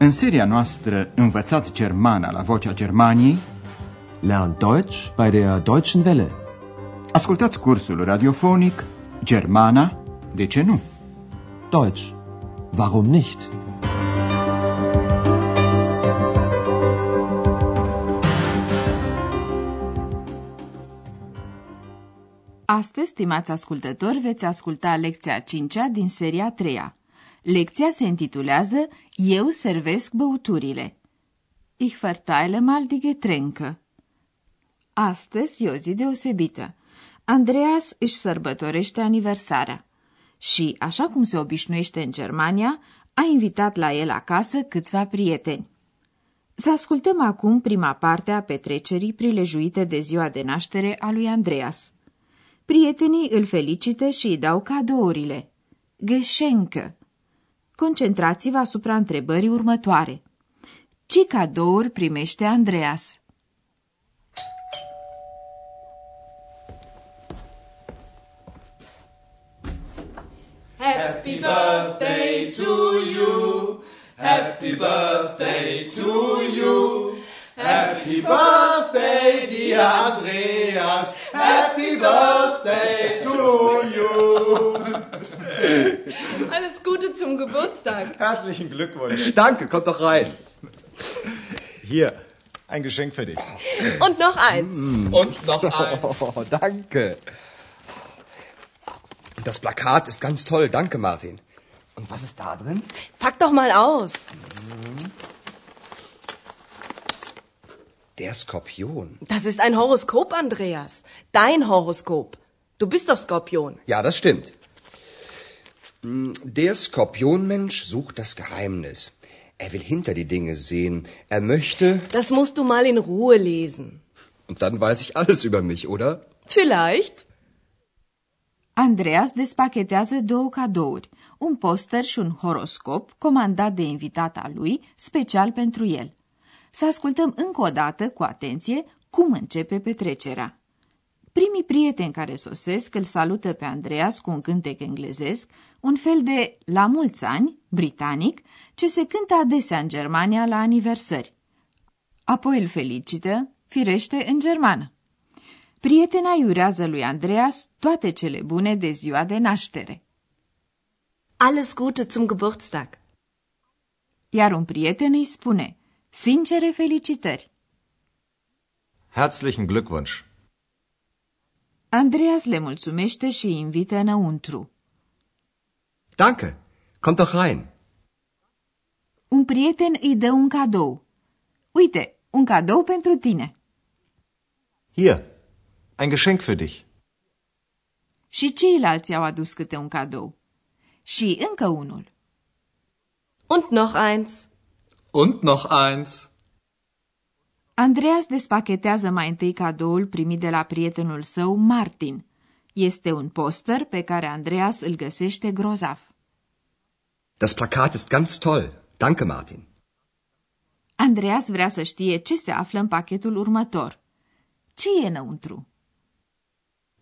În seria noastră Învățați Germana la Vocea Germaniei Lernt Deutsch bei der Deutschen Welle. Ascultați cursul radiofonic Germana, de ce nu? Deutsch. Warum nicht? Astăzi, stimați ascultători, veți asculta lecția 5 din seria 3 -a. Lecția se intitulează Eu servesc băuturile. Ich verteile mal die Getränke. Astăzi e o zi deosebită. Andreas își sărbătorește aniversarea și, așa cum se obișnuiește în Germania, a invitat la el acasă câțiva prieteni. Să ascultăm acum prima parte a petrecerii prilejuite de ziua de naștere a lui Andreas. Prietenii îl felicită și îi dau cadourile. Geschenke. Concentrați-vă asupra întrebării următoare. Ce cadouri primește Andreas? Happy birthday to you. Happy birthday to you. Happy birthday, dear Andreas. Happy birthday zum Geburtstag. Herzlichen Glückwunsch. Danke, kommt doch rein. Hier, ein Geschenk für dich. Und noch eins. Und noch eins. Oh, danke. Das Plakat ist ganz toll. Danke, Martin. Und was ist da drin? Pack doch mal aus. Der Skorpion. Das ist ein Horoskop, Andreas. Dein Horoskop. Du bist doch Skorpion. Ja, das stimmt. Hm, Der Skorpionmensch sucht das Geheimnis. Er will hinter die Dinge sehen. Er möchte. Das musst du mal in Ruhe lesen. Und dann weiß ich alles über mich, oder? Vielleicht. Andreas despachetează două cadouri, un poster și un horoscop comandat de invitata lui, special pentru el. Să ascultăm încă o dată, cu atenție, cum începe petrecerea. Primii prieteni care sosesc îl salută pe Andreas cu un cântec englezesc, un fel de la mulți ani, britanic, ce se cântă adesea în Germania la aniversări. Apoi îl felicită, firește, în germană. Prietena îi urează lui Andreas toate cele bune de ziua de naștere. Alles Gute zum Geburtstag. Iar un prieten îi spune, sincere felicitări. Herzlichen Glückwunsch. Andreas le mulțumește și îi invită înăuntru. Danke. Kommt doch rein. Un prieten îi dă un cadou. Uite, un cadou pentru tine. Hier, ein Geschenk für dich. Și ceilalți au adus câte un cadou. Și încă unul. Und noch eins. Und noch eins. Andreas despachetează mai întâi cadoul primit de la prietenul său, Martin. Este un poster pe care Andreas îl găsește grozav. Das Plakat ist ganz toll. Danke, Martin. Andreas vrea să știe ce se află în pachetul următor. Ce e înăuntru?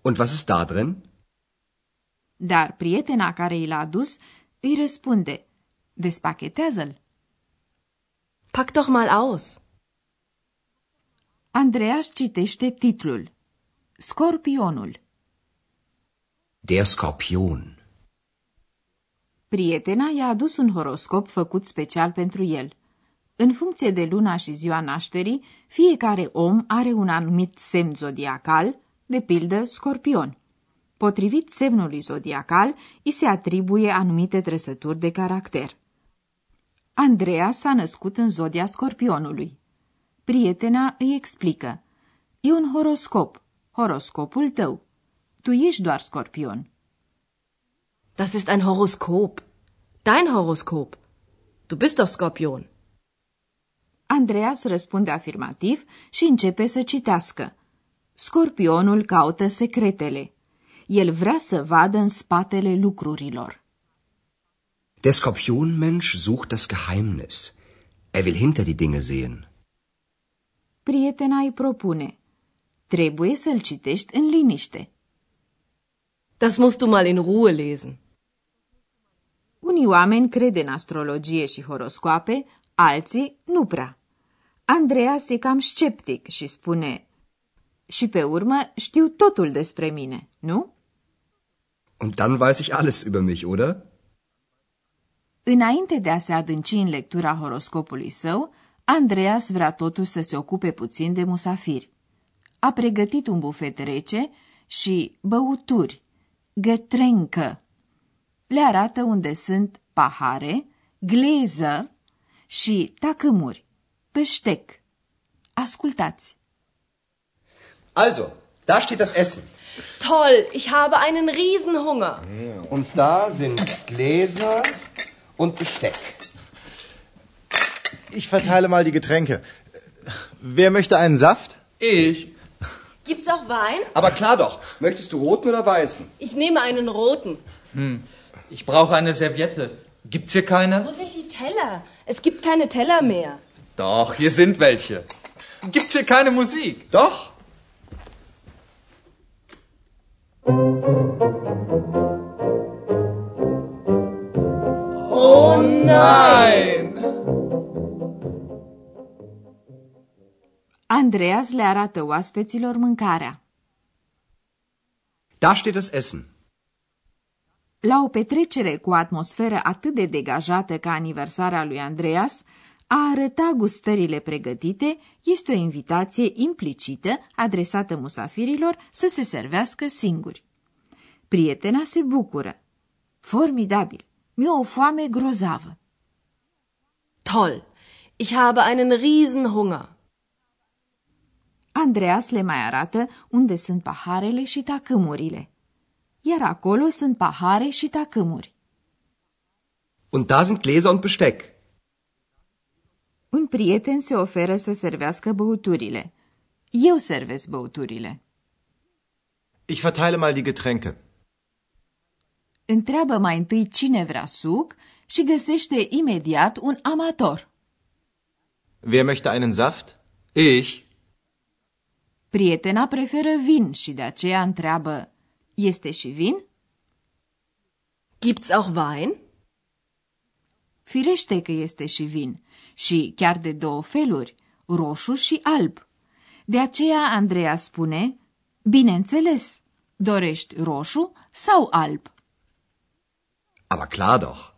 Und was ist da drin? Dar prietena care i l-a adus îi răspunde. Despachetează-l. Pack doch mal aus. Andreas citește titlul. Scorpionul. Der Skorpion. Prietena i-a adus un horoscop făcut special pentru el. În funcție de luna și ziua nașterii, fiecare om are un anumit semn zodiacal, de pildă scorpion. Potrivit semnului zodiacal, îi se atribuie anumite trăsături de caracter. Andreea s-a născut în zodia scorpionului. Prietena îi explică. E un horoscop, horoscopul tău. Tu ești doar scorpion. Das ist ein Horoskop. Dein Horoskop. Du bist doch Skorpion. Andreas răspunde afirmativ și începe să citească. Scorpionul caută secretele. El vrea să vadă în spatele lucrurilor. Der Skorpionmensch sucht das Geheimnis. Er will hinter die Dinge sehen. Prietena îi propune. Trebuie să-l citești în liniște. Das musst du mal in Ruhe lesen. Unii oameni cred în astrologie și horoscoape, Alții nu prea. Andreas e cam sceptic și spune Și pe urmă știu totul despre mine, nu? Und dann weiß ich alles über mich, oder? Înainte de a se adânci în lectura horoscopului său, Andreas vrea totuși să se ocupe puțin de musafiri. A pregătit un bufet rece și băuturi, gătrencă. Le arată unde sunt pahare, gleză și tacâmuri, peștec. Ascultați! Also, da steht das Essen. Toll, ich habe einen Riesenhunger. Und da sind Gläser und Besteck. Ich verteile mal die Getränke. Wer möchte einen Saft? Ich. Gibt's auch Wein? Aber klar doch. Möchtest du roten oder weißen? Ich nehme einen roten. Ich brauche eine Serviette. Gibt's hier keine? Wo sind die Teller? Es gibt keine Teller mehr. Doch, hier sind welche. Gibt's hier keine Musik? Doch. Nein! Andreas le arată oaspeților mâncarea. Da steht das Essen. La o petrecere cu atmosferă atât de degajată ca aniversarea lui Andreas, a arăta gustările pregătite este o invitație implicită adresată musafirilor să se servească singuri. Prietena se bucură. Formidabil! Mi-e o foame grozavă. Toll, ich habe einen Riesenhunger. Andreas le mai arată unde sunt paharele și tacâmurile. Iar acolo sunt pahare și tacâmuri. Und da sind Gläser und Besteck. Un prieten se oferă să servească băuturile. Eu servesc băuturile. Ich verteile mal die Getränke. Întreabă mai întâi cine vrea suc și găsește imediat un amator. Wer möchte einen Saft? Ich. Prietena preferă vin și de aceea întreabă, este și vin? Gibt's auch Wein? Firește că este și vin și chiar de două feluri, roșu și alb. De aceea Andreea spune, bineînțeles, dorești roșu sau alb? Aber klar doch.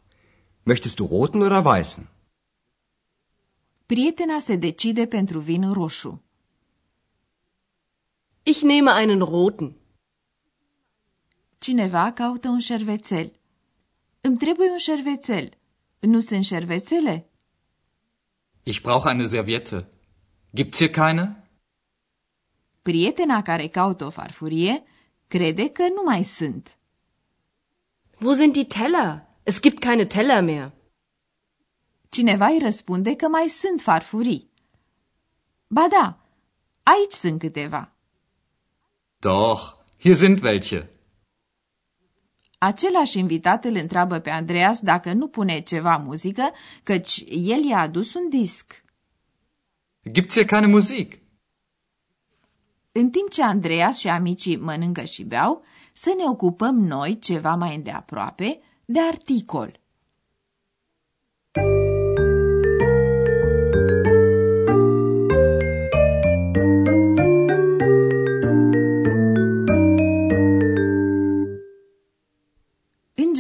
Möchtest du roten oder weißen? Prietena se decide pentru vin roșu. Ich nehme einen roten. Cineva caută un șervețel. Îmi trebuie un șervețel. Nu sunt șervețele? Ich brauche eine Serviette. Gibt's hier keine? Prietena care caută o farfurie crede că nu mai sunt. Wo sind die Teller? Es gibt keine Teller mehr. Cineva îi răspunde că mai sunt farfurii. Ba da, aici sunt câteva. Doch, hier sind welche. Același invitat îl întreabă pe Andreas dacă nu pune ceva muzică, căci el i-a adus un disc. Gibt's hier keine Musik? În timp ce Andreas și amicii mănâncă și beau, să ne ocupăm noi ceva mai îndeaproape de articol.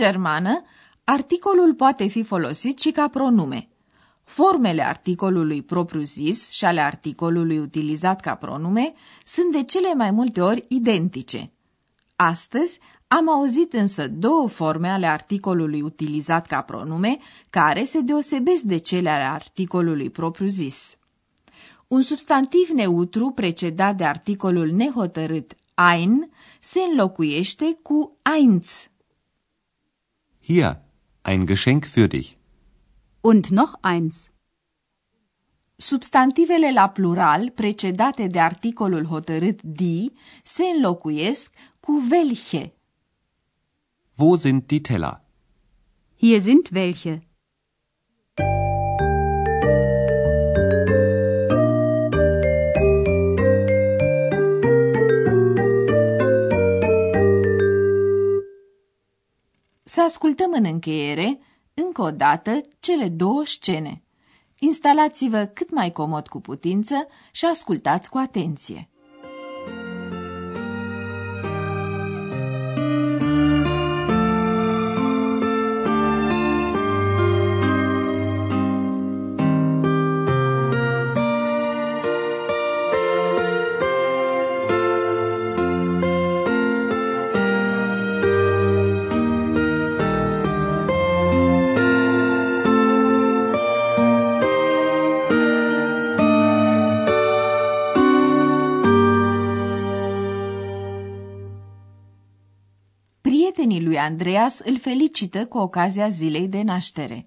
Germană, articolul poate fi folosit și ca pronume. Formele articolului propriu-zis și ale articolului utilizat ca pronume sunt de cele mai multe ori identice. Astăzi am auzit însă două forme ale articolului utilizat ca pronume care se deosebesc de cele ale articolului propriu-zis. Un substantiv neutru precedat de articolul nehotărât ein se înlocuiește cu eins. Hier, ein Geschenk für dich. Und noch eins. Substantivele la plural precedate de articolul hotărât die se înlocuiesc cu welche. Wo sind die Teller? Hier sind welche. Să ascultăm în încheiere, încă o dată, cele două scene. Instalați-vă cât mai comod cu putință și ascultați cu atenție. Prietenii lui Andreas îl felicită cu ocazia zilei de naștere.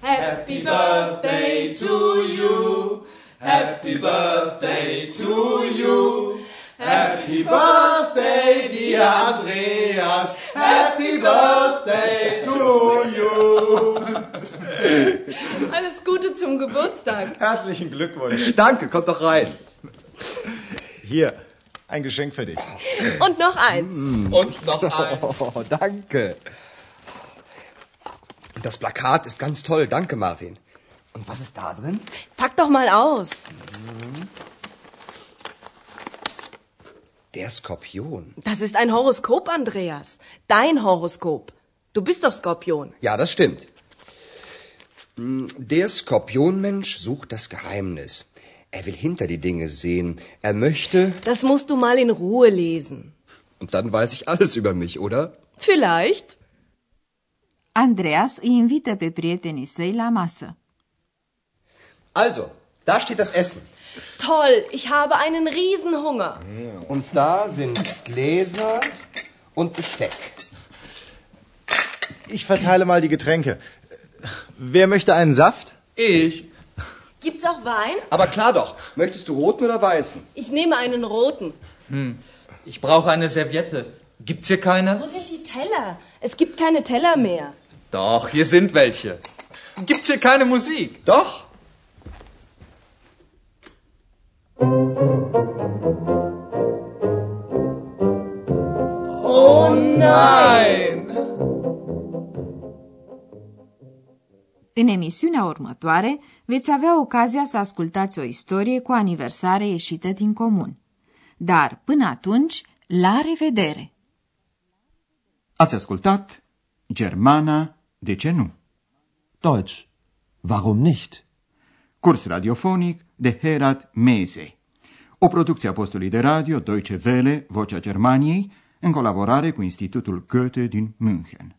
Happy birthday to you. Happy birthday to you. Happy birthday, dear Andreas. Happy birthday Geburtstag. Herzlichen Glückwunsch. Danke, kommt doch rein. Hier, ein Geschenk für dich. Und noch eins. Und noch eins. Oh, danke. Und das Plakat ist ganz toll. Danke, Martin. Und was ist da drin? Pack doch mal aus. Der Skorpion. Das ist ein Horoskop, Andreas. Dein Horoskop. Du bist doch Skorpion. Ja, das stimmt. Der Skorpionmensch sucht das Geheimnis. Er will hinter die Dinge sehen. Er möchte. Das musst du mal in Ruhe lesen. Und dann weiß ich alles über mich, oder? Vielleicht. Andreas îi invită pe prietenii săi la masă. Also, da steht das Essen. Toll, ich habe einen Riesenhunger. Und da sind Gläser und Besteck. Ich verteile mal die Getränke. Wer möchte einen Saft? Ich. Gibt's auch Wein? Aber klar doch. Möchtest du roten oder weißen? Ich nehme einen roten. Ich brauche eine Serviette. Gibt's hier keine? Wo sind die Teller? Es gibt keine Teller mehr. Doch, hier sind welche. Gibt's hier keine Musik? Doch. Oh nein! În emisiunea următoare veți avea ocazia să ascultați o istorie cu aniversare ieșită din comun. Dar, până atunci, la revedere! Ați ascultat Germana, de ce nu? Deutsch. Warum nicht? Curs radiofonic de Herat Mese. O producție a postului de radio Deutsche Welle, Vocea Germaniei, în colaborare cu Institutul Goethe din München.